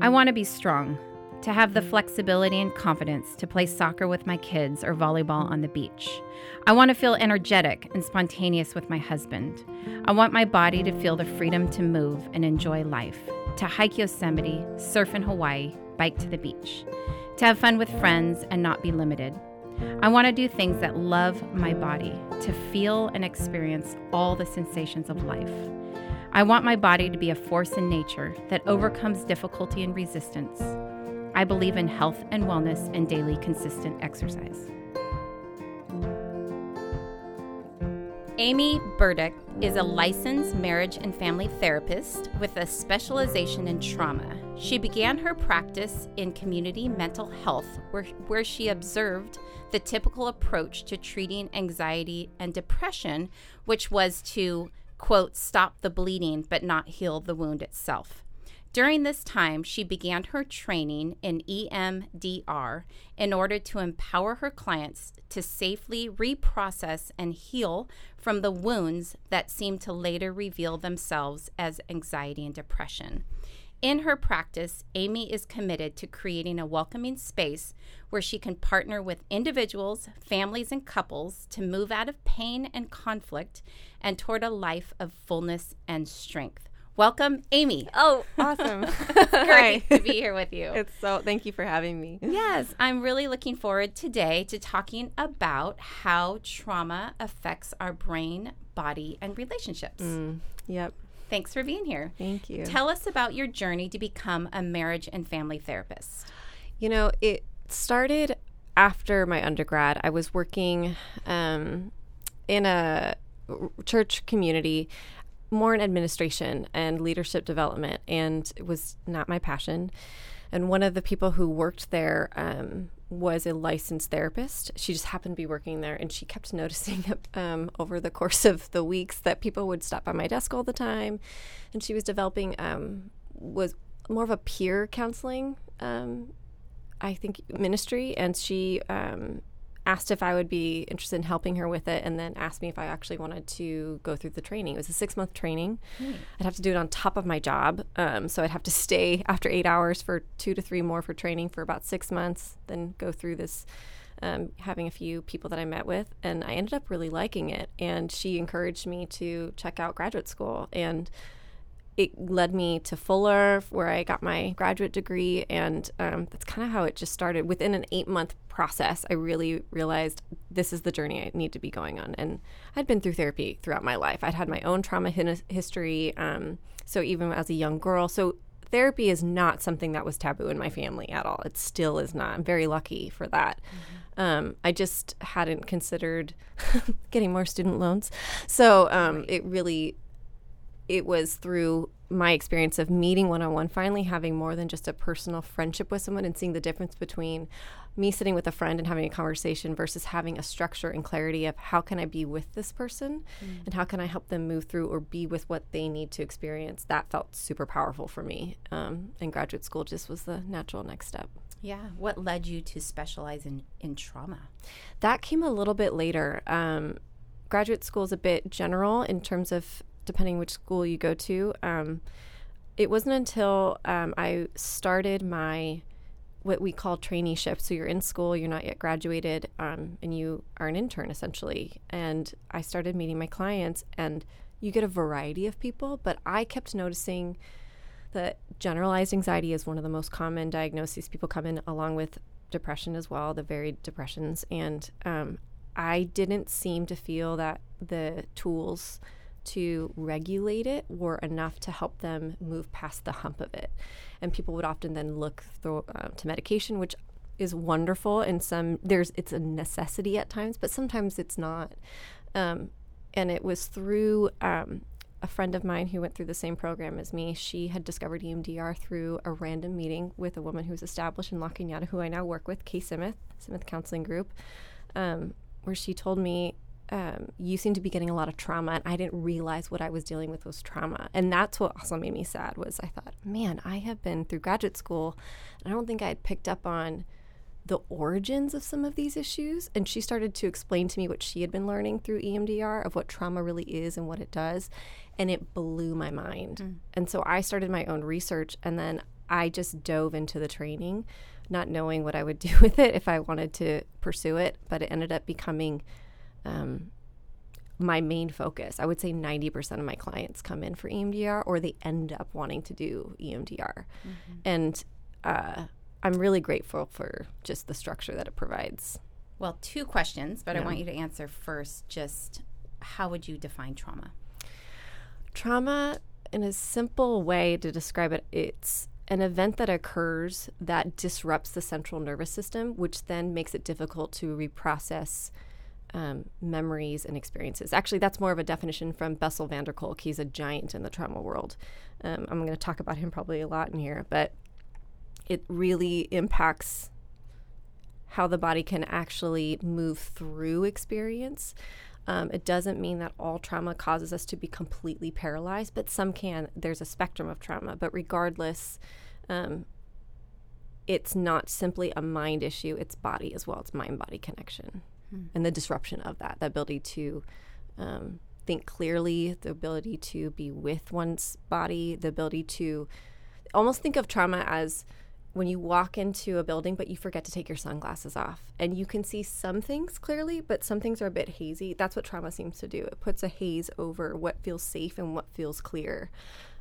I want to be strong, to have the flexibility and confidence to play soccer with my kids or volleyball on the beach. I want to feel energetic and spontaneous with my husband. I want my body to feel the freedom to move and enjoy life, to hike Yosemite, surf in Hawaii, bike to the beach, to have fun with friends and not be limited. I want to do things that love my body, to feel and experience all the sensations of life. I want my body to be a force in nature that overcomes difficulty and resistance. I believe in health and wellness and daily consistent exercise. Amy Burdick is a licensed marriage and family therapist with a specialization in trauma. She began her practice in community mental health, where, where she observed the typical approach to treating anxiety and depression, which was to, quote, stop the bleeding but not heal the wound itself. During this time, she began her training in EMDR in order to empower her clients to safely reprocess and heal from the wounds that seem to later reveal themselves as anxiety and depression. In her practice, Amy is committed to creating a welcoming space where she can partner with individuals, families, and couples to move out of pain and conflict and toward a life of fullness and strength. Welcome, Amy. Oh, awesome. Great to be here with you. It's so, thank you for having me. Yes, I'm really looking forward today to talking about how trauma affects our brain, body, and relationships. Mm, yep. Thanks for being here. Thank you. Tell us about your journey to become a marriage and family therapist. You know, it started after my undergrad. I was working um, in a church community more in administration and leadership development, and it was not my passion. And one of the people who worked there um, was a licensed therapist. She just happened to be working there, and she kept noticing um, over the course of the weeks that people would stop by my desk all the time. And she was developing um, was more of a peer counseling, um, I think, ministry, and she um, asked if I would be interested in helping her with it, and then asked me if I actually wanted to go through the training. It was a six month training. Mm. I'd have to do it on top of my job. Um, so I'd have to stay after eight hours for two to three more for training for about six months, then go through this. Um, having a few people that I met with, and I ended up really liking it. And she encouraged me to check out graduate school. And it led me to Fuller, where I got my graduate degree, and um, that's kind of how it just started. Within an eight month process, I really realized this is the journey I need to be going on. And I'd been through therapy throughout my life. I'd had my own trauma history, um, so even as a young girl, so therapy is not something that was taboo in my family at all. It still is not. I'm very lucky for that. Mm-hmm. Um, I just hadn't considered getting more student loans, so um, right. it really it was through my experience of meeting one on one, finally having more than just a personal friendship with someone and seeing the difference between me sitting with a friend and having a conversation versus having a structure and clarity of how can I be with this person mm. and how can I help them move through or be with what they need to experience. That felt super powerful for me. Um, and graduate school just was the natural next step. Yeah. What led you to specialize in, in trauma? That came a little bit later. Um, graduate school is a bit general in terms of depending which school you go to. Um, it wasn't until um, I started my what we call traineeship. So you're in school, you're not yet graduated, um, and you are an intern essentially. And I started meeting my clients, and you get a variety of people, but I kept noticing that generalized anxiety is one of the most common diagnoses people come in along with depression as well, the varied depressions. And um, I didn't seem to feel that the tools to regulate it were enough to help them move past the hump of it. And people would often then look through, uh, to medication, which is wonderful. And some there's it's a necessity at times, but sometimes it's not. Um, and it was through um, a friend of mine who went through the same program as me. She had discovered EMDR through a random meeting with a woman who's established in La Cañada, who I now work with, Kay Simith, Simith Counseling Group, um, where she told me um, you seem to be getting a lot of trauma and i didn't realize what i was dealing with was trauma. And that's what also made me sad was i thought man i have been through graduate school and i don't think i had picked up on the origins of some of these issues. And she started to explain to me what she had been learning through emdr of what trauma really is and what it does and it blew my mind. Mm. and so i started my own research and then I just dove into the training, not knowing what I would do with it if I wanted to pursue it, but it ended up becoming um, my main focus. I would say 90% of my clients come in for EMDR or they end up wanting to do EMDR. Mm-hmm. And uh, I'm really grateful for just the structure that it provides. Well, two questions, but yeah. I want you to answer first just how would you define trauma? Trauma, in a simple way to describe it, it's an event that occurs that disrupts the central nervous system, which then makes it difficult to reprocess um, memories and experiences. Actually, that's more of a definition from Bessel van der Kolk. He's a giant in the trauma world. Um, I'm going to talk about him probably a lot in here, but it really impacts how the body can actually move through experience. Um, it doesn't mean that all trauma causes us to be completely paralyzed, but some can. There's a spectrum of trauma, but regardless, um, it's not simply a mind issue, it's body as well. It's mind body connection hmm. and the disruption of that, the ability to um, think clearly, the ability to be with one's body, the ability to almost think of trauma as when you walk into a building but you forget to take your sunglasses off. And you can see some things clearly but some things are a bit hazy. That's what trauma seems to do. It puts a haze over what feels safe and what feels clear.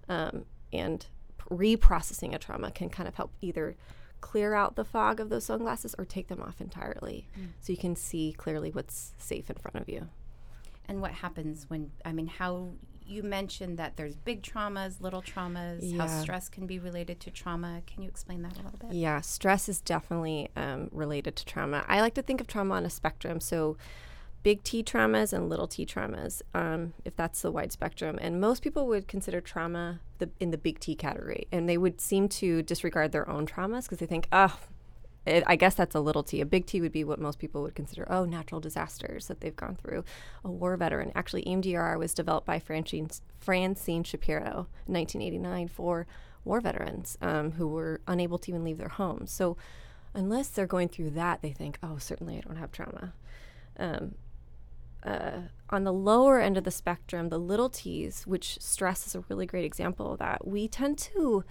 Um, and reprocessing a trauma can kind of help either clear out the fog of those sunglasses or take them off entirely mm. so you can see clearly what's safe in front of you and what happens when i mean how you mentioned that there's big traumas, little traumas, yeah. how stress can be related to trauma. Can you explain that a little bit? Yeah, stress is definitely um, related to trauma. I like to think of trauma on a spectrum. So, big T traumas and little T traumas, um, if that's the wide spectrum. And most people would consider trauma the, in the big T category, and they would seem to disregard their own traumas because they think, oh, it, I guess that's a little T. A big T would be what most people would consider, oh, natural disasters that they've gone through. A war veteran. Actually, EMDR was developed by Francine, Francine Shapiro in 1989 for war veterans um, who were unable to even leave their homes. So, unless they're going through that, they think, oh, certainly I don't have trauma. Um, uh, on the lower end of the spectrum, the little t's, which stress is a really great example of that, we tend to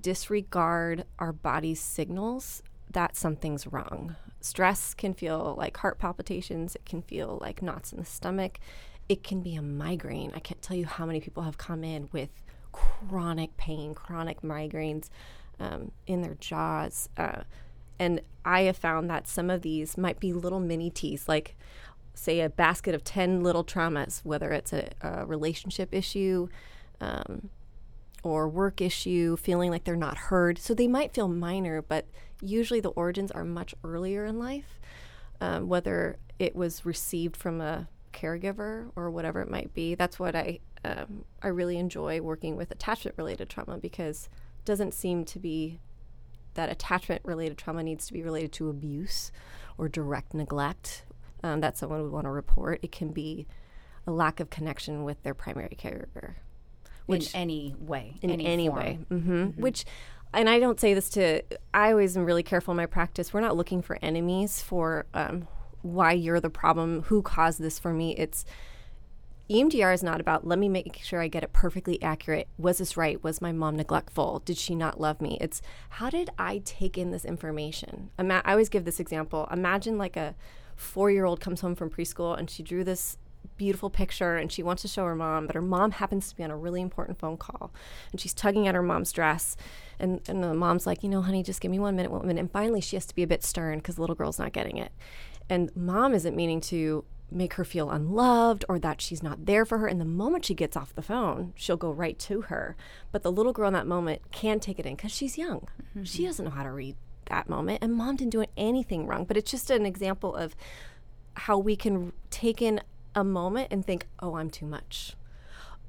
disregard our body's signals that something's wrong. Stress can feel like heart palpitations, it can feel like knots in the stomach, it can be a migraine. I can't tell you how many people have come in with chronic pain, chronic migraines um, in their jaws. Uh, and I have found that some of these might be little mini T's, like, say, a basket of 10 little traumas, whether it's a, a relationship issue, um, or work issue, feeling like they're not heard. So they might feel minor, but usually the origins are much earlier in life, um, whether it was received from a caregiver or whatever it might be. That's what I um, I really enjoy working with attachment related trauma because it doesn't seem to be that attachment related trauma needs to be related to abuse or direct neglect um, that someone would want to report. It can be a lack of connection with their primary caregiver which in any way, in any, any way, mm-hmm. Mm-hmm. which. And I don't say this to. I always am really careful in my practice. We're not looking for enemies for um, why you're the problem, who caused this for me. It's EMDR is not about let me make sure I get it perfectly accurate. Was this right? Was my mom neglectful? Did she not love me? It's how did I take in this information? Ima- I always give this example. Imagine like a four year old comes home from preschool and she drew this beautiful picture and she wants to show her mom, but her mom happens to be on a really important phone call and she's tugging at her mom's dress. And, and the mom's like, you know, honey, just give me one minute, one minute. And finally, she has to be a bit stern because the little girl's not getting it. And mom isn't meaning to make her feel unloved or that she's not there for her. And the moment she gets off the phone, she'll go right to her. But the little girl in that moment can't take it in because she's young. Mm-hmm. She doesn't know how to read that moment. And mom didn't do anything wrong. But it's just an example of how we can take in a moment and think, oh, I'm too much.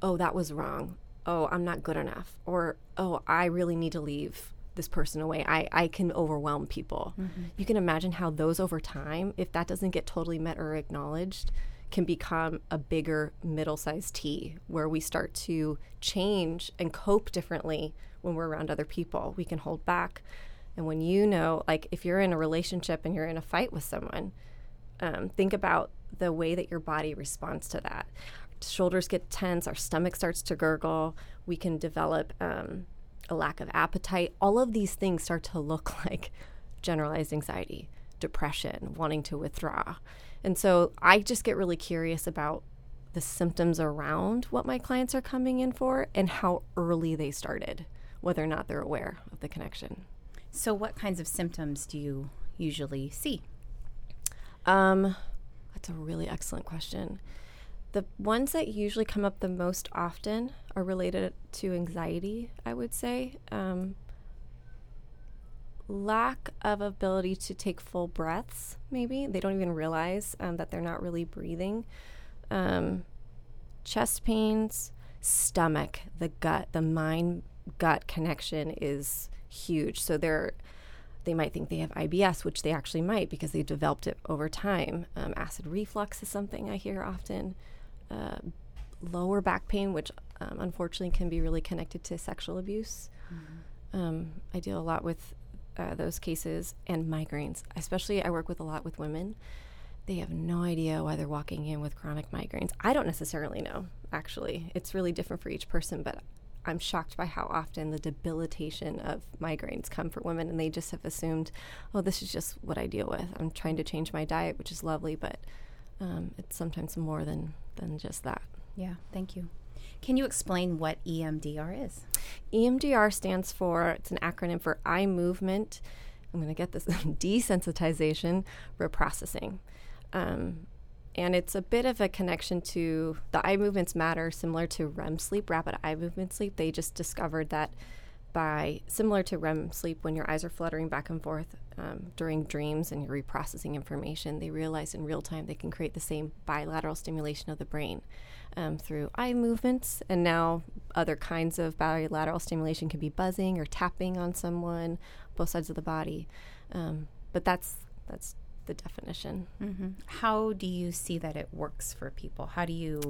Oh, that was wrong. Oh, I'm not good enough. Or, oh, I really need to leave this person away. I, I can overwhelm people. Mm-hmm. You can imagine how those over time, if that doesn't get totally met or acknowledged, can become a bigger middle sized T where we start to change and cope differently when we're around other people. We can hold back. And when you know, like if you're in a relationship and you're in a fight with someone, um, think about the way that your body responds to that. Shoulders get tense, our stomach starts to gurgle. We can develop um, a lack of appetite. All of these things start to look like generalized anxiety, depression, wanting to withdraw. And so I just get really curious about the symptoms around what my clients are coming in for and how early they started, whether or not they're aware of the connection. So, what kinds of symptoms do you usually see? Um, that's a really excellent question. The ones that usually come up the most often are related to anxiety, I would say. Um, lack of ability to take full breaths, maybe. They don't even realize um, that they're not really breathing. Um, chest pains, stomach, the gut, the mind gut connection is huge. So they're they might think they have IBS, which they actually might because they've developed it over time. Um, acid reflux is something I hear often. Uh, lower back pain, which um, unfortunately can be really connected to sexual abuse. Mm-hmm. Um, I deal a lot with uh, those cases and migraines. Especially, I work with a lot with women. They have no idea why they're walking in with chronic migraines. I don't necessarily know, actually. It's really different for each person, but I'm shocked by how often the debilitation of migraines come for women, and they just have assumed, oh, this is just what I deal with. I'm trying to change my diet, which is lovely, but um, it's sometimes more than than just that. Yeah, thank you. Can you explain what EMDR is? EMDR stands for, it's an acronym for eye movement. I'm going to get this desensitization reprocessing. Um, and it's a bit of a connection to the eye movements matter, similar to REM sleep, rapid eye movement sleep. They just discovered that by similar to REM sleep, when your eyes are fluttering back and forth um, during dreams and you're reprocessing information, they realize in real time they can create the same bilateral stimulation of the brain um, through eye movements. And now other kinds of bilateral stimulation can be buzzing or tapping on someone, both sides of the body. Um, but that's that's the definition. Mm-hmm. How do you see that it works for people? How do you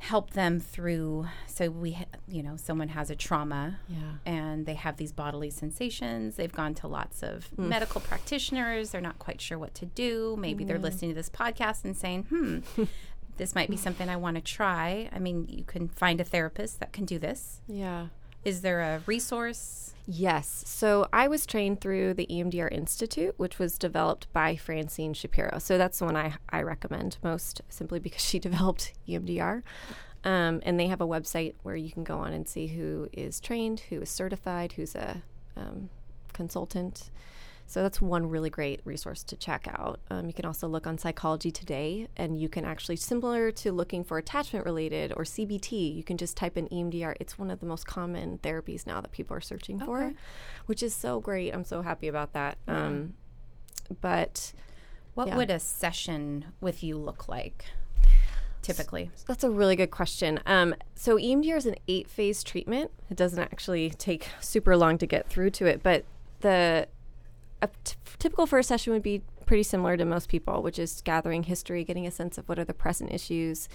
help them through so we ha- you know someone has a trauma yeah. and they have these bodily sensations they've gone to lots of mm. medical practitioners they're not quite sure what to do maybe yeah. they're listening to this podcast and saying hmm this might be something i want to try i mean you can find a therapist that can do this yeah is there a resource Yes. So I was trained through the EMDR Institute, which was developed by Francine Shapiro. So that's the one I, I recommend most simply because she developed EMDR. Um, and they have a website where you can go on and see who is trained, who is certified, who's a um, consultant. So that's one really great resource to check out. Um, you can also look on Psychology Today, and you can actually, similar to looking for attachment related or CBT, you can just type in EMDR. It's one of the most common therapies now that people are searching okay. for, which is so great. I'm so happy about that. Yeah. Um, but what yeah. would a session with you look like? typically? That's a really good question. Um, so EMDR is an eight phase treatment. It doesn't actually take super long to get through to it, but the a t- typical first session would be pretty similar to most people, which is gathering history, getting a sense of what are the present issues,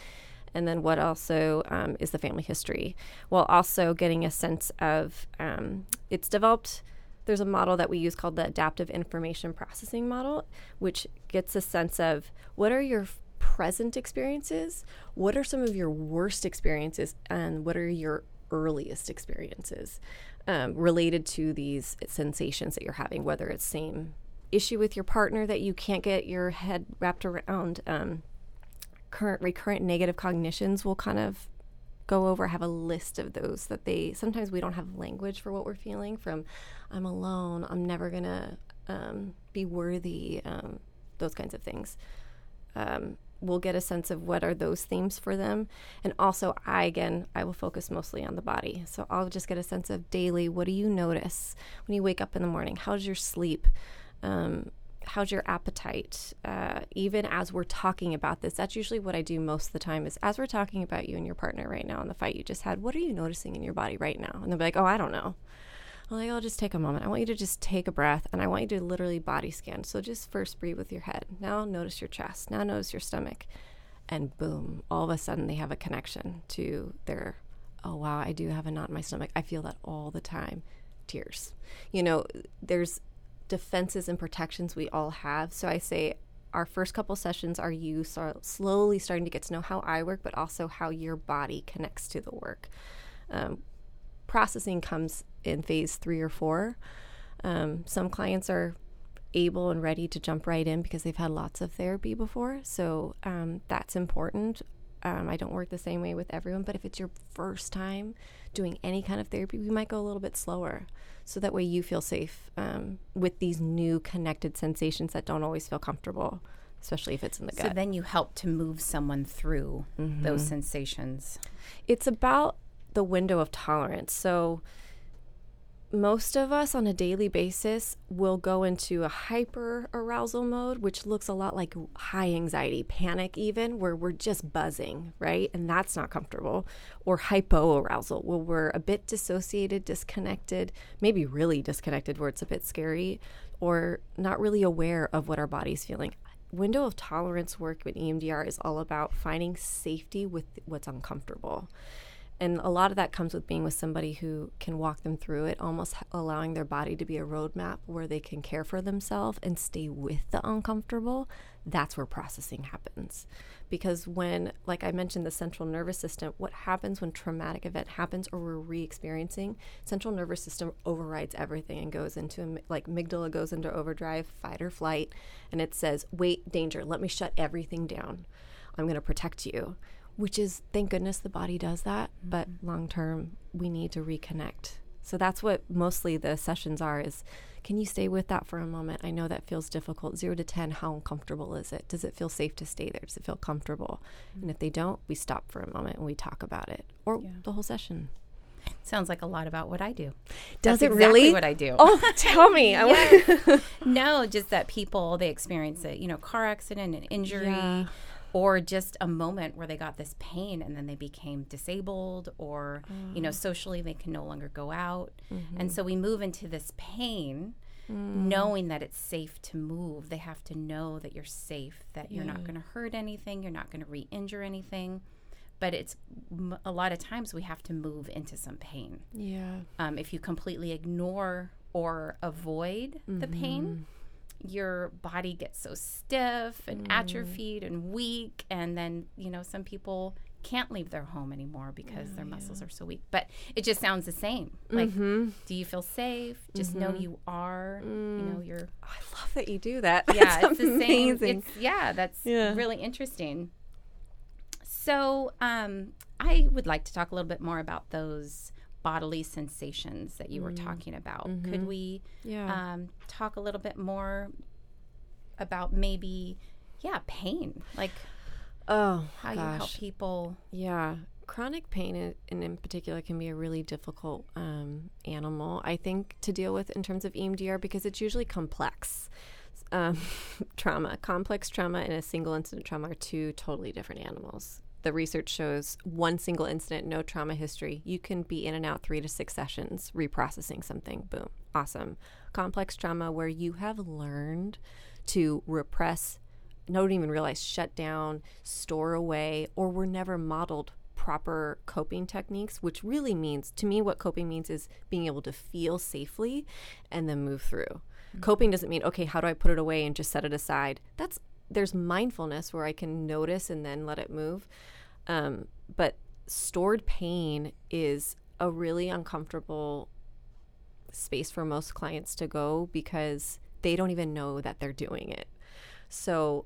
and then what also um, is the family history, while also getting a sense of um, it's developed. There's a model that we use called the adaptive information processing model, which gets a sense of what are your present experiences, what are some of your worst experiences, and what are your earliest experiences um, related to these sensations that you're having, whether it's same issue with your partner that you can't get your head wrapped around. Um, current recurrent negative cognitions will kind of go over have a list of those that they sometimes we don't have language for what we're feeling from i'm alone i'm never gonna um, be worthy um, those kinds of things um, we'll get a sense of what are those themes for them. And also, I again, I will focus mostly on the body. So I'll just get a sense of daily what do you notice when you wake up in the morning? How's your sleep? Um, how's your appetite? Uh, even as we're talking about this, that's usually what I do most of the time is as we're talking about you and your partner right now in the fight you just had, what are you noticing in your body right now? And they'll be like, oh, I don't know. I'm like, I'll just take a moment. I want you to just take a breath and I want you to literally body scan. So just first breathe with your head. Now notice your chest. Now notice your stomach. And boom, all of a sudden they have a connection to their, oh, wow, I do have a knot in my stomach. I feel that all the time. Tears. You know, there's defenses and protections we all have. So I say, our first couple sessions are you so slowly starting to get to know how I work, but also how your body connects to the work. Um, processing comes in phase three or four. Um, some clients are able and ready to jump right in because they've had lots of therapy before. So um, that's important. Um, I don't work the same way with everyone, but if it's your first time doing any kind of therapy, we might go a little bit slower. So that way you feel safe um, with these new connected sensations that don't always feel comfortable, especially if it's in the gut. So then you help to move someone through Mm-hmm. those sensations. it's about the window of tolerance. So most of us on a daily basis will go into a hyper arousal mode, which looks a lot like high anxiety, panic, even where we're just buzzing, right? And that's not comfortable. Or hypo arousal, where we're a bit dissociated, disconnected, maybe really disconnected, where it's a bit scary, or not really aware of what our body's feeling. Window of tolerance work with EMDR is all about finding safety with what's uncomfortable and a lot of that comes with being with somebody who can walk them through it almost allowing their body to be a roadmap where they can care for themselves and stay with the uncomfortable. That's where processing happens. Because when like i mentioned the central nervous system what happens when traumatic event happens or we're re-experiencing central nervous system overrides everything and goes into like amygdala goes into overdrive fight or flight and it says wait danger let me shut everything down. I'm going to protect you which is thank goodness the body does that but mm-hmm. long term we need to reconnect. So that's what mostly the sessions are is can you stay with that for a moment? I know that feels difficult. 0 to 10 how uncomfortable is it? Does it feel safe to stay there? Does it feel comfortable? Mm-hmm. And if they don't we stop for a moment and we talk about it or Yeah. the whole session. Sounds like a lot about what I do. does That's it exactly really? what I do. oh tell me. I want- No, just that people they experience a you know car accident, an injury, Yeah. Or just a moment where they got this pain and then they became disabled, or you Mm. know socially they can no longer go out, Mm-hmm. and so we move into this pain. Mm. Knowing that it's safe to move, they have to know that you're safe, that you're not going to hurt anything, you're not going to re injure anything. But it's m- a lot of times we have to move into some pain yeah um, if you completely ignore or avoid the pain, your body gets so stiff and atrophied and weak. And then, you know, some people can't leave their home anymore because their muscles are so weak. But it just sounds the same. Like, Mm-hmm. do you feel safe? Just know you are. You know, you're. i love that you do that Yeah, That's it's the same. amazing. It's, yeah, that's Yeah. really interesting. So, um, I would like to talk a little bit more about those bodily sensations that you were talking about. Could we yeah um, talk a little bit more about maybe, yeah, pain? Like oh how you help people. Yeah, chronic pain in, and in particular can be a really difficult um, animal, I think, to deal with in terms of EMDR because it's usually complex. Um, trauma, complex trauma, and a single incident trauma are two totally different animals. The research shows one single incident, no trauma history. You can be in and out three to six sessions reprocessing something. Boom. Awesome. Complex trauma where you have learned to repress don't even realize shut down, store away, or were never modeled proper coping techniques, which really means to me what coping means is being able to feel safely and then move through. Mm-hmm. Coping doesn't mean okay, how do I put it away and just set it aside? That's there's mindfulness where I can notice and then let it move. Um, but stored pain is a really uncomfortable space for most clients to go because they don't even know that they're doing it. So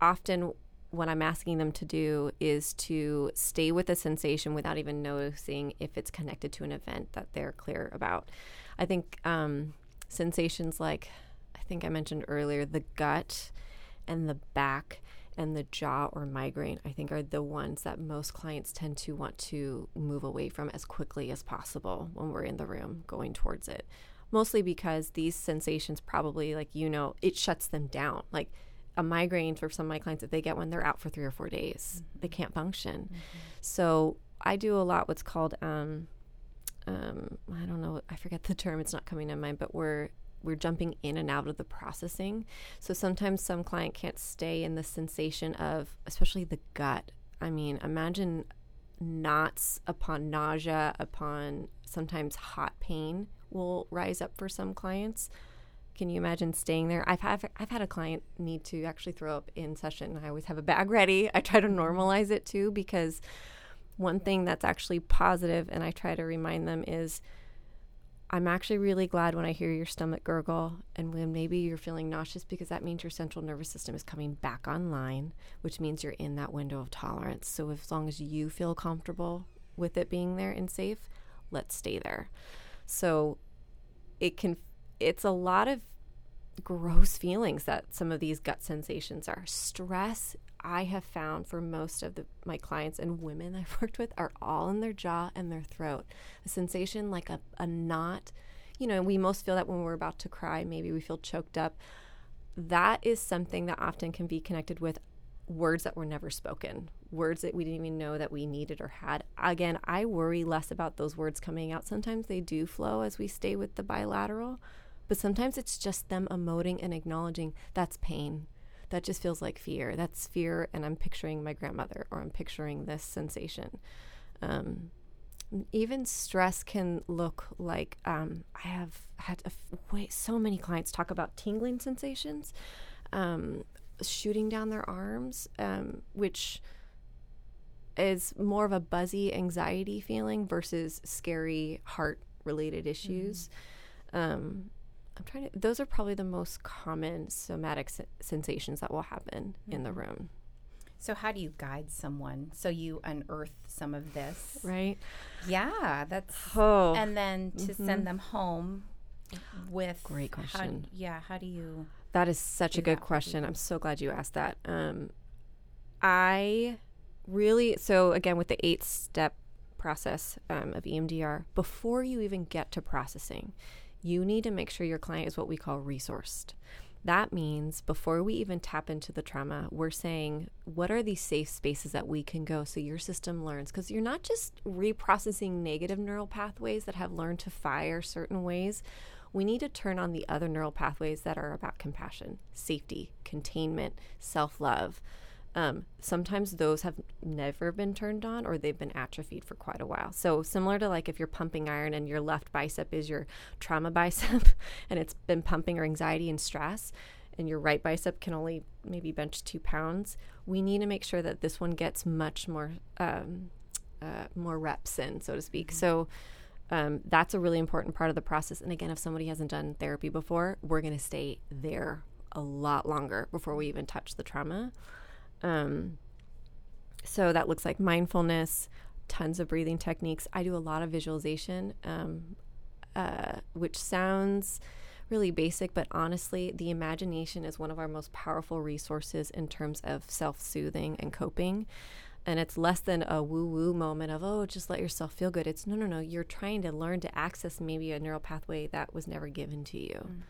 often what I'm asking them to do is to stay with the sensation without even noticing if it's connected to an event that they're clear about. I think um, sensations like I think I mentioned earlier, the gut and the back and the jaw or migraine, I think are the ones that most clients tend to want to move away from as quickly as possible when we're in the room going towards it. Mostly because these sensations probably, like you know, it shuts them down. Like a migraine for some of my clients, if they get one, they're out for three or four days. They can't function. So I do a lot what's called um, um, I don't know, I forget the term. It's not coming to mind, but we're we're jumping in and out of the processing. So sometimes some client can't stay in the sensation of, especially the gut. I mean, imagine knots upon nausea, upon sometimes hot pain will rise up for some clients. Can you imagine staying there? I've had I've had a client need to actually throw up in session. And I always have a bag ready. I try to normalize it too because one thing that's actually positive, and I try to remind them is I'm actually really glad when I hear your stomach gurgle and when maybe you're feeling nauseous because that means your central nervous system is coming back online, which means you're in that window of tolerance. So as long as you feel comfortable with it being there and safe, let's stay there. So it can it's a lot of gross feelings that some of these gut sensations are. Stress, I have found for most of the, my clients and women I've worked with, are all in their jaw and their throat. A sensation like a, a knot. You know, we most feel that when we're about to cry, maybe we feel choked up. That is something that often can be connected with words that were never spoken, words that we didn't even know that we needed or had. Again, I worry less about those words coming out. Sometimes they do flow as we stay with the bilateral, but sometimes it's just them emoting and acknowledging that's pain. That just feels like fear. That's fear, and I'm picturing my grandmother or I'm picturing this sensation. Um, even stress can look like um, I have had a f- wait, so many clients talk about tingling sensations, um, shooting down their arms, um, which is more of a buzzy anxiety feeling versus scary heart related issues. Mm-hmm. I'm trying to, those are probably the most common somatic se- sensations that will happen mm-hmm. in the mm-hmm. room. So, how do you guide someone? So, you unearth some of this. Right. Yeah. That's, oh. and then to mm-hmm. send them home with. Great question. How, yeah. How do you. That is such a good question. I'm so glad you asked that. Um, I really, so again, with the eight step process um, of EMDR, before you even get to processing, you need to make sure your client is what we call resourced. That means before we even tap into the trauma, we're saying, what are these safe spaces that we can go so your system learns? Because you're not just reprocessing negative neural pathways that have learned to fire certain ways. We need to turn on the other neural pathways that are about compassion, safety, containment, self love. Um, sometimes those have never been turned on or they've been atrophied for quite a while. So, similar to like if you're pumping iron and your left bicep is your trauma bicep and it's been pumping or anxiety and stress, and your right bicep can only maybe bench two pounds, we need to make sure that this one gets much more um, uh, more reps in, so to speak. Mm-hmm. So, um, that's a really important part of the process. And again, if somebody hasn't done therapy before, we're going to stay there a lot longer before we even touch the trauma. Um, so that looks like mindfulness, tons of breathing techniques. I do a lot of visualization, um, uh, which sounds really basic, but honestly, the imagination is one of our most powerful resources in terms of self soothing and coping. And it's less than a woo woo moment of, oh, just let yourself feel good. It's no, no, no. You're trying to learn to access maybe a neural pathway that was never given to you. Mm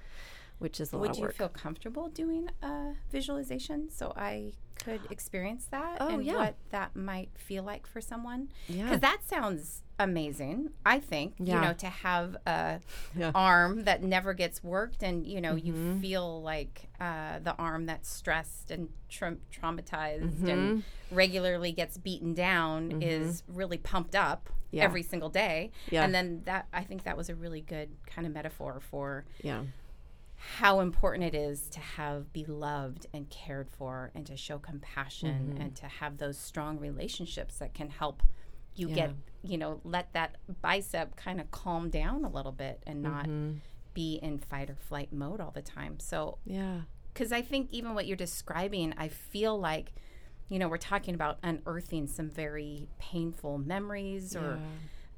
which is a Would lot of work. Would you feel comfortable doing a visualization so I could experience that oh, and yeah. what that might feel like for someone? Yeah. Because that sounds amazing, I think, yeah. you know, to have a yeah. arm that never gets worked and, you know, mm-hmm. you feel like uh, the arm that's stressed and tra- traumatized mm-hmm. and regularly gets beaten down mm-hmm. is really pumped up yeah. every single day. Yeah. And then that, I think that was a really good kind of metaphor for yeah how important it is to have be loved and cared for and to show compassion mm-hmm. and to have those strong relationships that can help you yeah. get you know let that bicep kind of calm down a little bit and not mm-hmm. be in fight or flight mode all the time so yeah because i think even what you're describing i feel like you know we're talking about unearthing some very painful memories yeah. or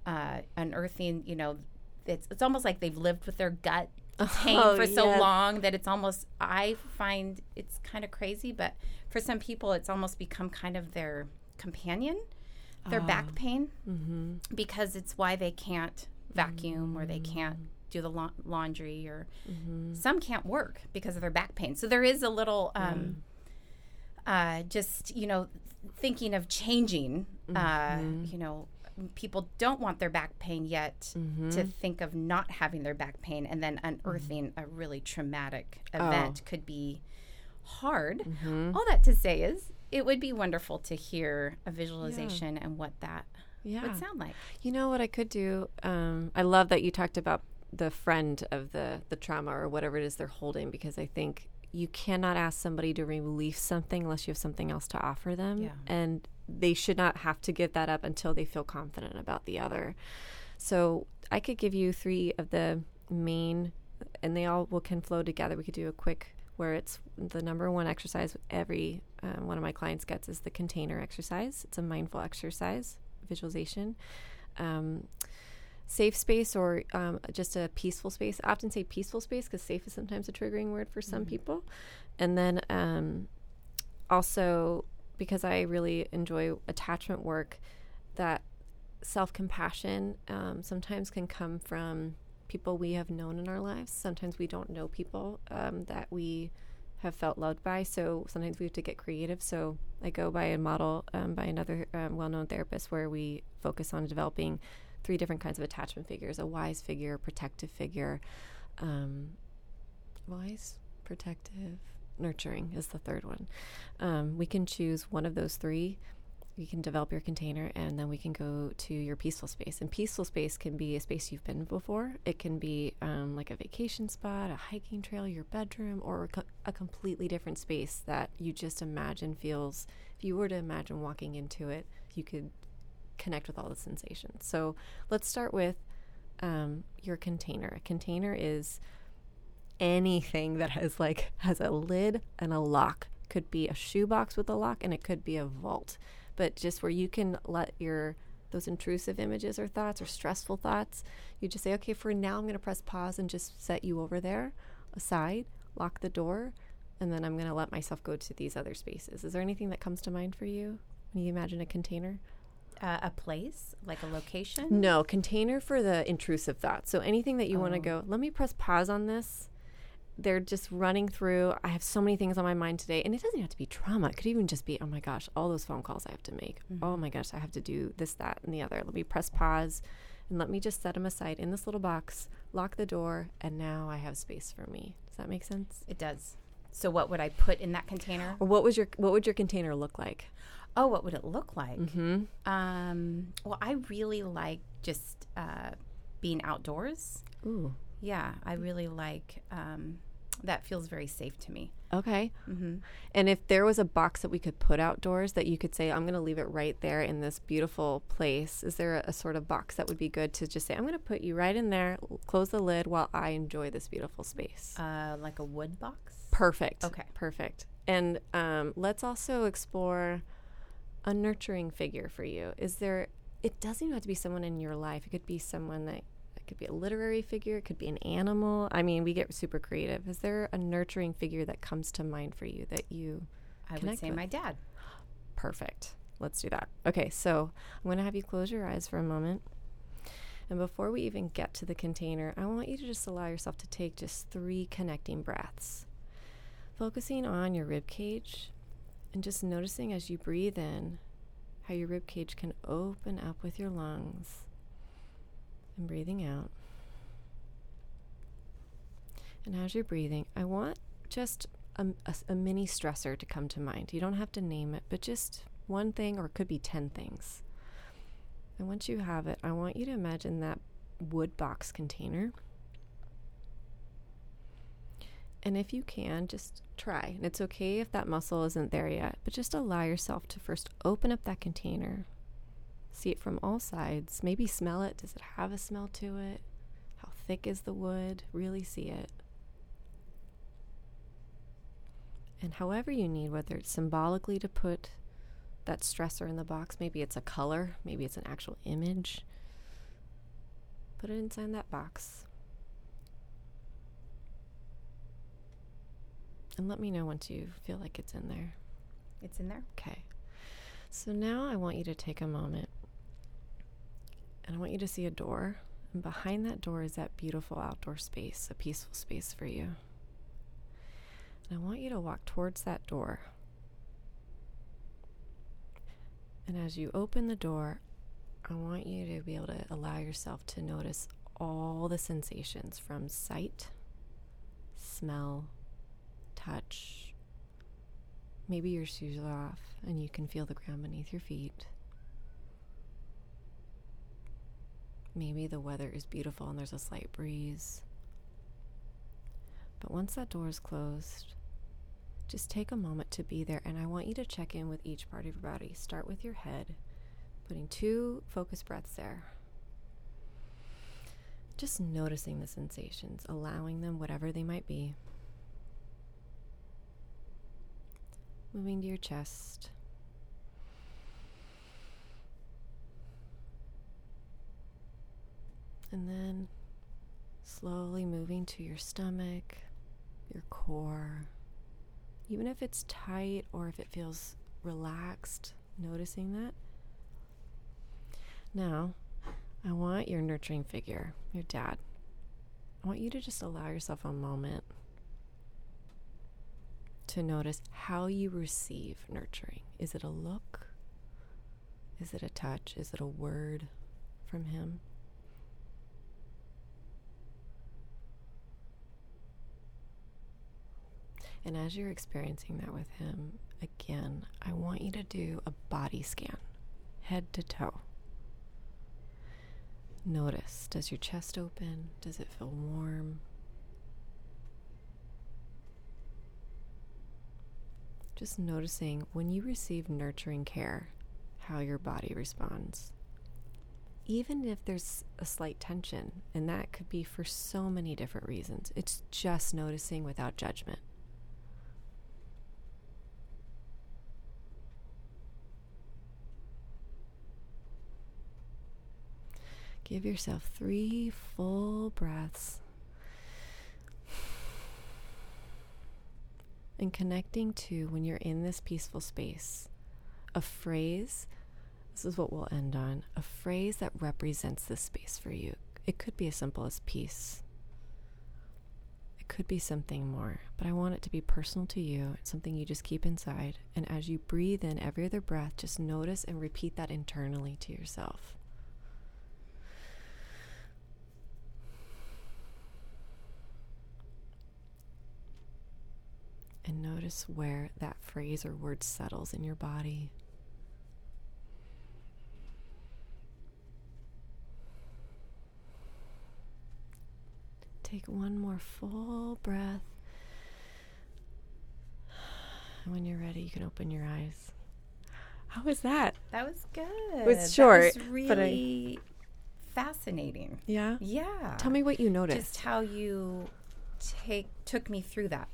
uh, unearthing you know it's, it's almost like they've lived with their gut tame oh, for so yes. long that it's almost I find it's kind of crazy, but for some people it's almost become kind of their companion, their back ah. pain, mm-hmm. because it's why they can't vacuum mm-hmm. or they can't mm. do the la- laundry or mm-hmm. some can't work because of their back pain. So there is a little um, uh, just you know thinking of changing uh, mm-hmm. you know people don't want their back pain yet mm-hmm. to think of not having their back pain and then unearthing mm-hmm. a really traumatic event oh. could be hard. Mm-hmm. All that to say is it would be wonderful to hear a visualization yeah. and what that yeah. would sound like. You know what I could do? Um, I love that you talked about the friend of the the trauma or whatever it is they're holding because I think you cannot ask somebody to release something unless you have something else to offer them. Yeah. And they should not have to give that up until they feel confident about the other. So I could give you three of the main, and they all will can flow together. We could do a quick where it's the number one exercise every um, one of my clients gets is the container exercise. It's a mindful exercise visualization. Um, safe space or um, just a peaceful space. I often say peaceful space because safe is sometimes a triggering word for some mm-hmm. people. And then um, also because I really enjoy attachment work, that self compassion um, sometimes can come from people we have known in our lives. Sometimes we don't know people um, that we have felt loved by. So sometimes we have to get creative. So I go by a model um, by another um, well known therapist where we focus on developing three different kinds of attachment figures a wise figure, protective figure, um, wise, protective, nurturing is the third one. Um, we can choose one of those three. You can develop your container and then we can go to your peaceful space. And peaceful space can be a space you've been before. It can be um, like a vacation spot a hiking trail your bedroom or a, a, completely different space that you just imagine feels if you were to imagine walking into it you could connect with all the sensations so let's start with um, your container a container is anything that has like has a lid and a lock could be a shoebox with a lock and it could be a vault but just where you can let your those intrusive images or thoughts or stressful thoughts, you just say, okay, for now, I'm going to press pause and just set you over there aside, lock the door, and then I'm going to let myself go to these other spaces. Is there anything that comes to mind for you when you imagine a container? Uh, a place, like a location? No, container for the intrusive thoughts. So anything that you oh. want to go, let me press pause on this they're just running through. I have so many things on my mind today, and it doesn't have to be trauma. It could even just be, oh my gosh, all those phone calls I have to make. Mm-hmm. Oh my gosh, I have to do this, that, and the other. Let me press pause and let me just set them aside in this little box, lock the door, and now I have space for me. Does that make sense? It does. So what would I put in that container? Or what was your what would your container look like? Oh, what would it look like? Mm-hmm. Um, well, I really like just uh, being outdoors. Ooh. Yeah, I really like um, that feels very safe to me. Okay. Mm-hmm. And if there was a box that we could put outdoors that you could say, I'm going to leave it right there in this beautiful place, is there a, a, sort of box that would be good to just say, I'm going to put you right in there, close the lid while I enjoy this beautiful space? Uh, like a wood box? Perfect. Okay. Perfect. And um, let's also explore a nurturing figure for you. Is there, it doesn't even have to be someone in your life, it could be someone that it could be a literary figure, it could be an animal. I mean, we get super creative. Is there a nurturing figure that comes to mind for you that you I would say with? my dad. Perfect. Let's do that. Okay, so I'm going to have you close your eyes for a moment. And before we even get to the container, I want you to just allow yourself to take just three connecting breaths. Focusing on your rib cage and just noticing as you breathe in how your rib cage can open up with your lungs and breathing out. And as you're breathing, I want just a, a, a, mini stressor to come to mind. You don't have to name it, but just one thing, or it could be 10 things. And once you have it, I want you to imagine that wood box container. And if you can, just try. And it's okay if that muscle isn't there yet, but just allow yourself to first open up that container See it from all sides. Maybe smell it. Does it have a smell to it? How thick is the wood? Really see it. And however you need, whether it's symbolically to put that stressor in the box, maybe it's a color, maybe it's an actual image, put it inside that box. And let me know once you feel like it's in there. It's in there? Okay. So now I want you to take a moment and I want you to see a door. And behind that door is that beautiful outdoor space, a peaceful space for you. And I want you to walk towards that door. And as you open the door, I want you to be able to allow yourself to notice all the sensations from sight, smell, touch. Maybe your shoes are off and you can feel the ground beneath your feet. Maybe the weather is beautiful and there's a slight breeze. But once that door is closed, just take a moment to be there. And I want you to check in with each part of your body. Start with your head, putting two focused breaths there. Just noticing the sensations, allowing them, whatever they might be. Moving to your chest. And then slowly moving to your stomach, your core. Even if it's tight or if it feels relaxed, noticing that. Now, I want your nurturing figure, your dad. I want you to just allow yourself a moment to notice how you receive nurturing. Is it a look? Is it a touch? Is it a word from him? And as you're experiencing that with him, again, I want you to do a body scan, head to toe. Notice does your chest open? Does it feel warm? Just noticing when you receive nurturing care, how your body responds. Even if there's a slight tension, and that could be for so many different reasons, it's just noticing without judgment. Give yourself three full breaths. And connecting to when you're in this peaceful space, a phrase, this is what we'll end on, a phrase that represents this space for you. It could be as simple as peace. It could be something more, but I want it to be personal to you. Something you just keep inside. And as you breathe in every other breath, just notice and repeat that internally to yourself. And notice where that phrase or word settles in your body. Take one more full breath. When you're ready, you can open your eyes. How was that? That was good. It was short, was but I- really fascinating. Yeah. Yeah. Tell me what you noticed. just how you take took me through that.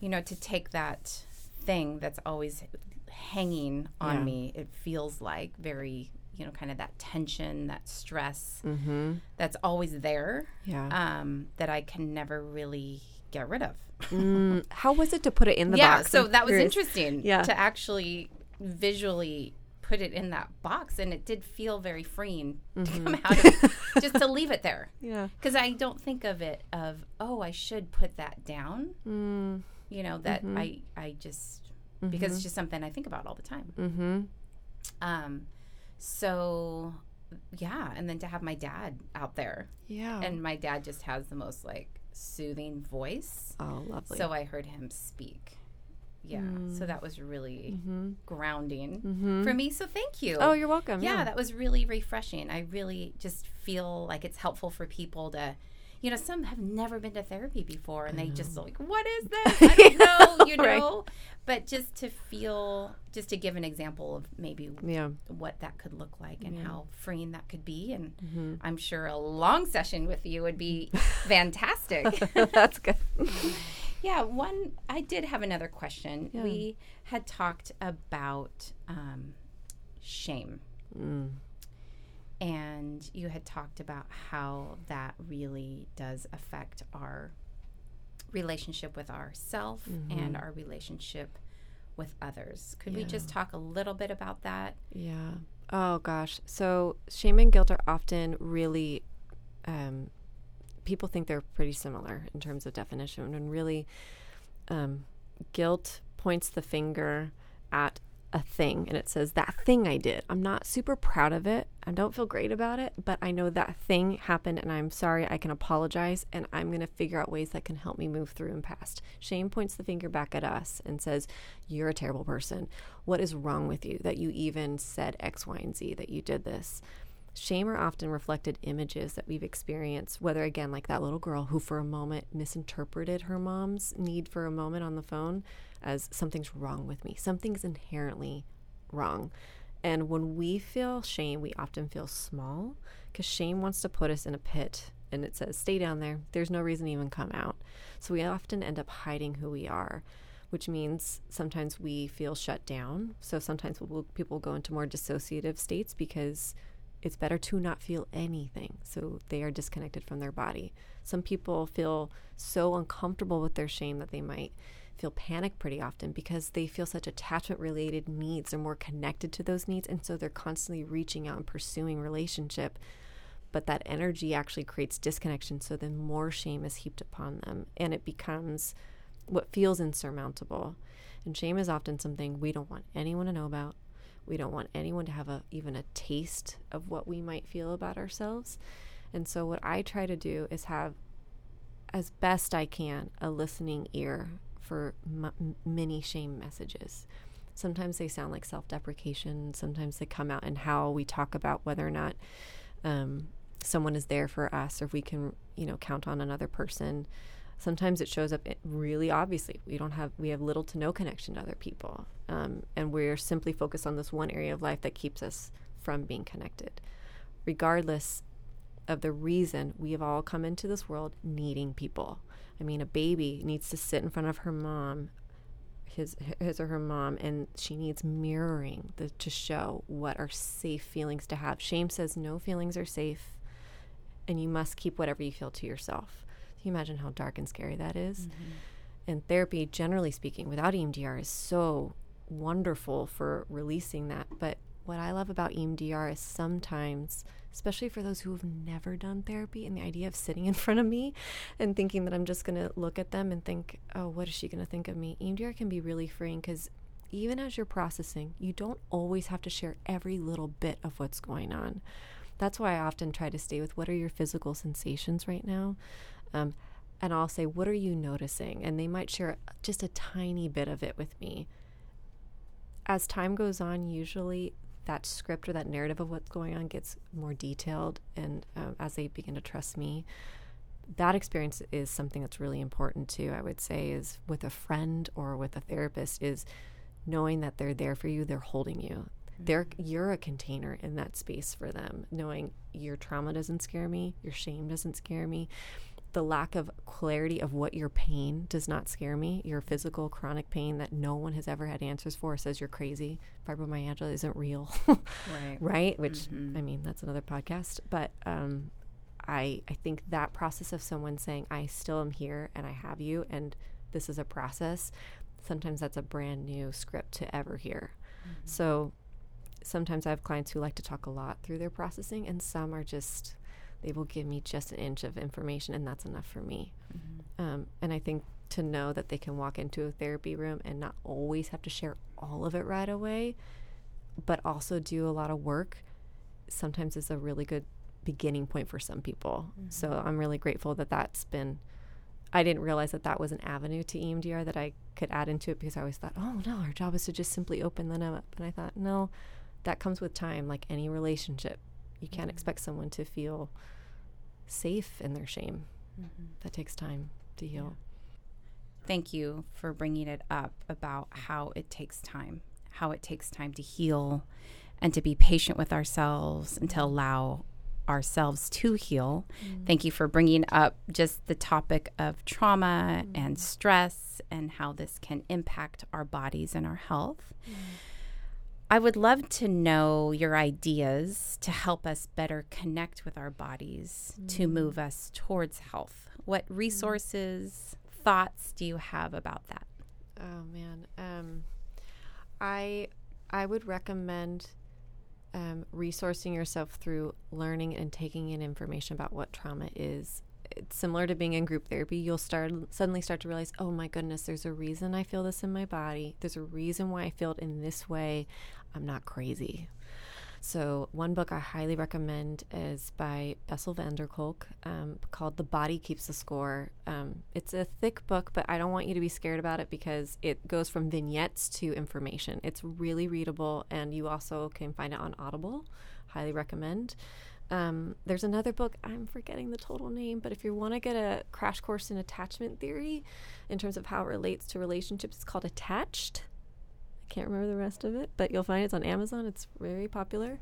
You know, to take that thing that's always hanging on Yeah. me. It feels like very, you know, kind of that tension, that stress mm-hmm. that's always there. Yeah. Um, that I can never really get rid of. Mm, how was it to put it in the yeah, box? so I'm that was interesting Yeah. to actually visually put it in that box and it did feel very freeing to Mm-hmm. come out of it just to leave it there Yeah. because i don't think of it of oh i should put that down Mm, you know that Mm-hmm. i i just because it's just something i think about all the time mm-hmm. um so yeah and then to have my dad out there Yeah. and my dad just has the most like soothing voice oh, lovely. so I heard him speak. Yeah. So that was really mm-hmm. grounding Mm-hmm. for me. So thank you. Oh, you're welcome. yeah, that was really refreshing. I really just feel like it's helpful for people to, you know, some have never been to therapy before and they just like, what is this? I don't know, you Right. know? But just to feel, just to give an example of maybe yeah. what that could look like and how freeing that could be. And Mm-hmm. I'm sure a long session with you would be fantastic. That's good. Yeah, one. I did have another question. Yeah. We had talked about um, shame, Mm. And you had talked about how that really does affect our relationship with ourself and our relationship with others. Could we just talk a little bit about that? Yeah. Oh gosh. So shame and guilt are often really um, people think they're pretty similar in terms of definition, and really, um, guilt points the finger at a thing and it says that thing I did. I'm not super proud of it. I don't feel great about it, but I know that thing happened and I'm sorry. I can apologize and I'm going to figure out ways that can help me move through and past. Shame points the finger back at us and says, You're a terrible person. What is wrong with you that you even said X, Y, and Z, that you did this? Shame are often reflected images that we've experienced, whether again, like that little girl who for a moment misinterpreted her mom's need for a moment on the phone as something's wrong with me, something's inherently wrong. And when we feel shame, we often feel small because shame wants to put us in a pit and it says, stay down there. There's no reason to even come out. So we often end up hiding who we are, which means sometimes we feel shut down. So sometimes we'll, people go into more dissociative states because it's better to not feel anything. So they are disconnected from their body. Some people feel so uncomfortable with their shame that they might feel panic pretty often because they feel such attachment related needs. They're more connected to those needs. And so they're constantly reaching out and pursuing relationship. But that energy actually creates disconnection. So then more shame is heaped upon them and it becomes what feels insurmountable. And shame is often something we don't want anyone to know about. We don't want anyone to have a even a taste of what we might feel about ourselves. And so what I try to do is have as best I can a listening ear for m- many shame messages. Sometimes they sound like self deprecation. Sometimes they come out in how we talk about whether or not um, someone is there for us or if we can, you know, count on another person. Sometimes it shows up really obviously. We don't have, we have little to no connection to other people. Um, and we're simply focused on this one area of life that keeps us from being connected. Regardless of the reason we have all come into this world needing people. I mean, a baby needs to sit in front of her mom, his, his or her mom, and she needs mirroring the, to show what are safe feelings to have. Shame says no feelings are safe, and you must keep whatever you feel to yourself. Can you imagine how dark and scary that is? Mm-hmm. And therapy, generally speaking, without EMDR, is so wonderful for releasing that. But what I love about EMDR is sometimes, especially for those who have never done therapy, and the idea of sitting in front of me and thinking that I'm just going to look at them and think, oh, what is she going to think of me? EMDR can be really freeing because even as you're processing, you don't always have to share every little bit of what's going on. That's why I often try to stay with what are your physical sensations right now. Um, and I'll say, what are you noticing? And they might share just a tiny bit of it with me. As time goes on, usually that script or that narrative of what's going on gets more detailed and um, as they begin to trust me that experience is something that's really important too i would say is with a friend or with a therapist is knowing that they're there for you they're holding you mm-hmm. they're you're a container in that space for them knowing your trauma doesn't scare me your shame doesn't scare me the lack of clarity of what your pain does not scare me. Your physical chronic pain that no one has ever had answers for says you're crazy. Fibromyalgia isn't real. right. Right? Which mm-hmm. I mean, that's another podcast. But um, I I think that process of someone saying, I still am here and I have you and this is a process, sometimes that's a brand new script to ever hear. Mm-hmm. So sometimes I have clients who like to talk a lot through their processing and some are just they will give me just an inch of information, and that's enough for me. Mm-hmm. Um, and I think to know that they can walk into a therapy room and not always have to share all of it right away, but also do a lot of work, sometimes is a really good beginning point for some people. Mm-hmm. So I'm really grateful that that's been. I didn't realize that that was an avenue to EMDR that I could add into it because I always thought, oh no, our job is to just simply open them up. And I thought, no, that comes with time, like any relationship you can't mm-hmm. expect someone to feel safe in their shame. Mm-hmm. That takes time to heal. Thank you for bringing it up about how it takes time, how it takes time to heal and to be patient with ourselves and to allow ourselves to heal. Mm. Thank you for bringing up just the topic of trauma mm. and stress and how this can impact our bodies and our health. Mm. I would love to know your ideas to help us better connect with our bodies mm. to move us towards health. What mm. resources, mm. thoughts do you have about that? Oh man, um, I I would recommend um, resourcing yourself through learning and taking in information about what trauma is it's similar to being in group therapy. You'll start suddenly start to realize, oh my goodness, there's a reason I feel this in my body. There's a reason why I feel it in this way. I'm not crazy. So, one book I highly recommend is by Bessel van der Kolk um, called The Body Keeps the Score. Um, it's a thick book, but I don't want you to be scared about it because it goes from vignettes to information. It's really readable, and you also can find it on Audible. highly recommend. Um, there's another book, I'm forgetting the total name, but if you want to get a crash course in attachment theory in terms of how it relates to relationships, it's called Attached. I can't remember the rest of it, but you'll find it's on Amazon. It's very popular.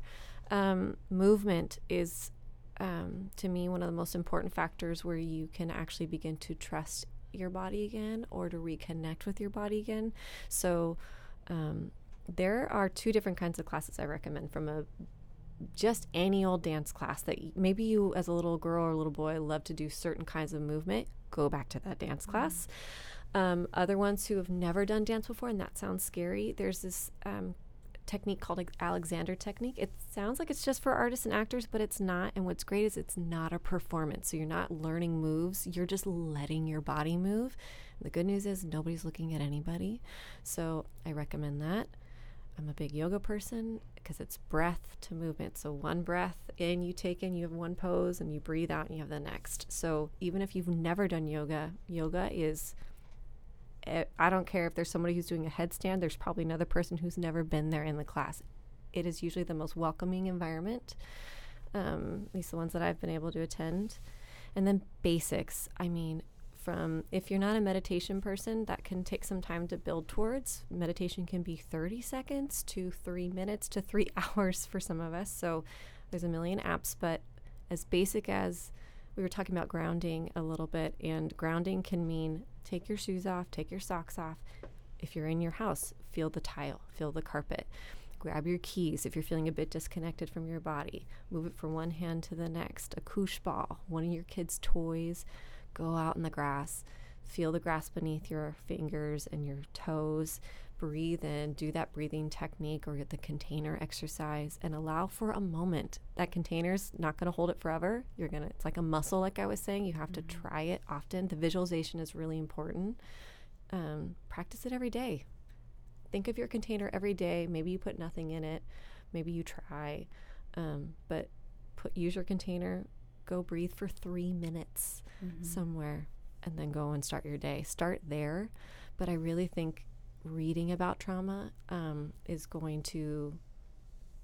Um, movement is, um, to me, one of the most important factors where you can actually begin to trust your body again or to reconnect with your body again. So, um, there are two different kinds of classes I recommend from a just any old dance class that maybe you as a little girl or little boy love to do certain kinds of movement go back to that dance mm-hmm. class um, other ones who have never done dance before and that sounds scary there's this um, technique called alexander technique it sounds like it's just for artists and actors but it's not and what's great is it's not a performance so you're not learning moves you're just letting your body move the good news is nobody's looking at anybody so i recommend that I'm a big yoga person because it's breath to movement. So one breath in, you take in, you have one pose, and you breathe out, and you have the next. So even if you've never done yoga, yoga is. Eh, I don't care if there's somebody who's doing a headstand. There's probably another person who's never been there in the class. It is usually the most welcoming environment. Um, at least the ones that I've been able to attend. And then basics. I mean, from if you're not a meditation person, that can take some time to build towards. Meditation can be 30 seconds to three minutes to three hours for some of us. So there's a million apps, but as basic as we were talking about grounding a little bit, and grounding can mean take your shoes off, take your socks off. If you're in your house, feel the tile, feel the carpet. Grab your keys if you're feeling a bit disconnected from your body. Move it from one hand to the next. A koosh ball, one of your kids' toys Go out in the grass, feel the grass beneath your fingers and your toes. Breathe in, do that breathing technique or get the container exercise and allow for a moment. That container's not going to hold it forever. You're going to, it's like a muscle, like I was saying. You have mm-hmm. to try it often. The visualization is really important. Um, practice it every day. Think of your container every day. Maybe you put nothing in it. Maybe you try. Um, but put use your container go breathe for three minutes mm-hmm. somewhere and then go and start your day. Start there. But I really think reading about trauma um, is going to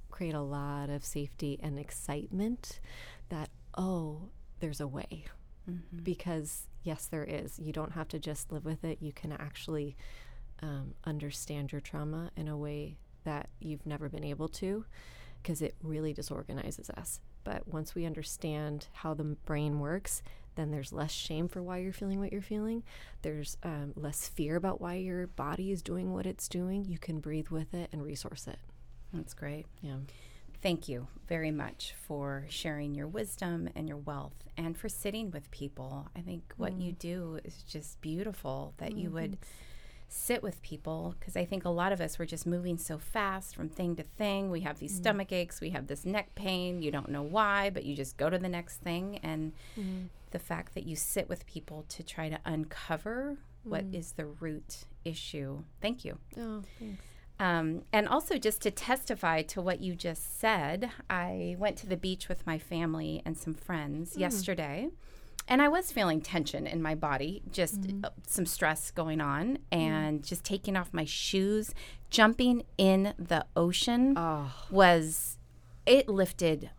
create a lot of safety and excitement that, oh, there's a way. Mm-hmm. Because, yes, there is. You don't have to just live with it. You can actually um, understand your trauma in a way that you've never been able to because it really disorganizes us. But once we understand how the brain works, then there's less shame for why you're feeling what you're feeling. There's um, less fear about why your body is doing what it's doing. You can breathe with it and resource it. That's great. Yeah. Thank you very much for sharing your wisdom and your wealth and for sitting with people. I think what mm. you do is just beautiful that you would. Thanks sit with people because I think a lot of us we're just moving so fast from thing to thing. We have these mm stomach aches, we have this neck pain. You don't know why, but you just go to the next thing. And mm the fact that you sit with people to try to uncover mm what is the root issue. Thank you. Oh, thanks. Um, and also, just to testify to what you just said, I went to the beach with my family and some friends mm. yesterday and I was feeling tension in my body, just mm-hmm. Uh, some stress going on, and mm. just taking off my shoes, jumping in the ocean oh. was it lifted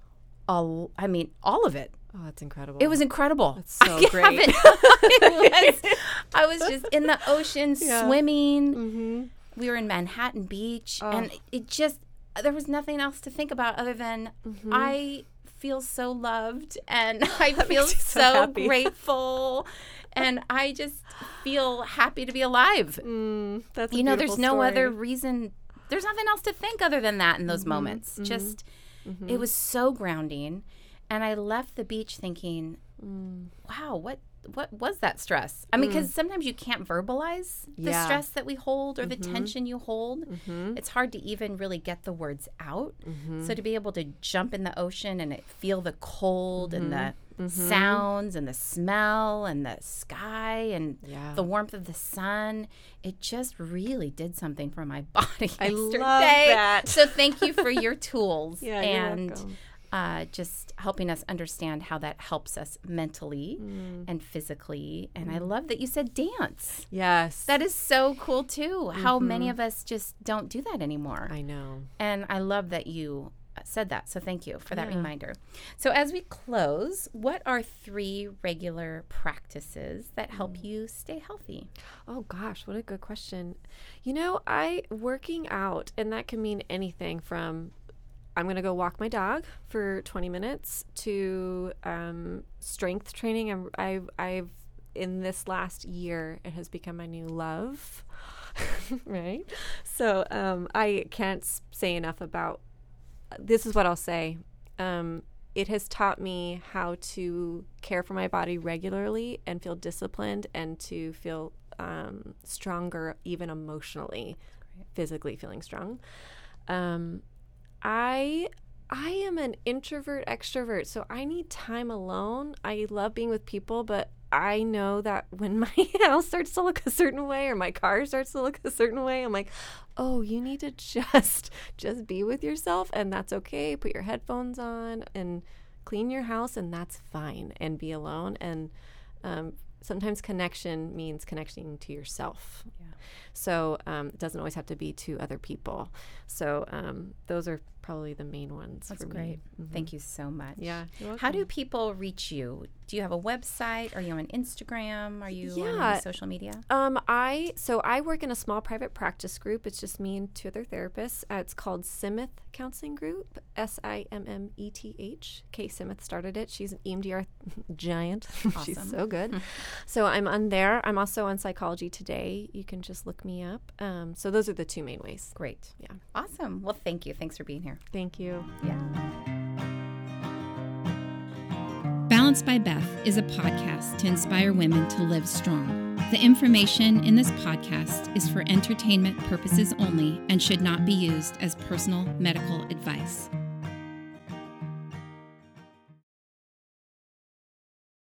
all. I mean, all of it. Oh, that's incredible. It was incredible. That's so I great. was, I was just in the ocean yeah. swimming. Mm-hmm. We were in Manhattan Beach, oh. and it just there was nothing else to think about other than mm-hmm. I feel so loved and I feel so, so grateful. and I just feel happy to be alive. Mm, that's you know, there's no other reason. There's nothing else to think other than that in those mm-hmm, moments. Mm-hmm, just mm-hmm. it was so grounding, and I left the beach thinking, mm. "Wow, what what was that stress? I mean, because mm. sometimes you can't verbalize the yeah. stress that we hold or mm-hmm. the tension you hold. Mm-hmm. It's hard to even really get the words out. Mm-hmm. So to be able to jump in the ocean and it, feel the cold and the mm-hmm. Mm-hmm. sounds and the smell and the sky and yeah. the warmth of the sun, it just really did something for my body I yesterday. love that. So thank you for your tools. yeah, and uh, just helping us understand how that helps us mentally mm. and physically. And mm. I love that you said dance. Yes. That is so cool too. Mm-hmm. How many of us just don't do that anymore. I know. And I love that you said that. So thank you for that Yeah. reminder. So as we close, what are three regular practices that help Mm. you stay healthy? Oh gosh, what a good question. You know, I working out, and that can mean anything from I'm going to go walk my dog for 20 minutes to um, strength training. I'm, I've, I've, in this last year, it has become my new love. right? So um, I can't say enough about this, is what I'll say. Um, it has taught me how to care for my body regularly and feel disciplined and to feel um, stronger, even emotionally, physically feeling strong. Um, I I am an introvert extrovert, so I need time alone. I love being with people, but I know that when my house starts to look a certain way or my car starts to look a certain way, I'm like, "Oh, you need to just just be with yourself and that's okay. Put your headphones on and clean your house and that's fine and be alone and um, sometimes connection means connecting to yourself. Yeah. So um, it doesn't always have to be to other people. So um, those are probably the main ones. That's for great. Me. Mhm. Thank you so much. Yeah. How do people reach you? Do you have a website? Are you on Instagram? Are you on Yeah. any social media? Um, I so I work in a small private practice group. It's just me and two other therapists. Uh, it's called Simmeth Counseling Group. S I M M E T H. Kay Simmeth started it. She's an EMDR giant. She's so good. so I'm on there. I'm also on Psychology Today. You can just look me up. Um, so those are the two main ways. Great. Yeah. Awesome. Well, thank you. Thanks for being here. Thank you. Yeah. Balanced by Beth is a podcast to inspire women to live strong. The information in this podcast is for entertainment purposes only and should not be used as personal medical advice.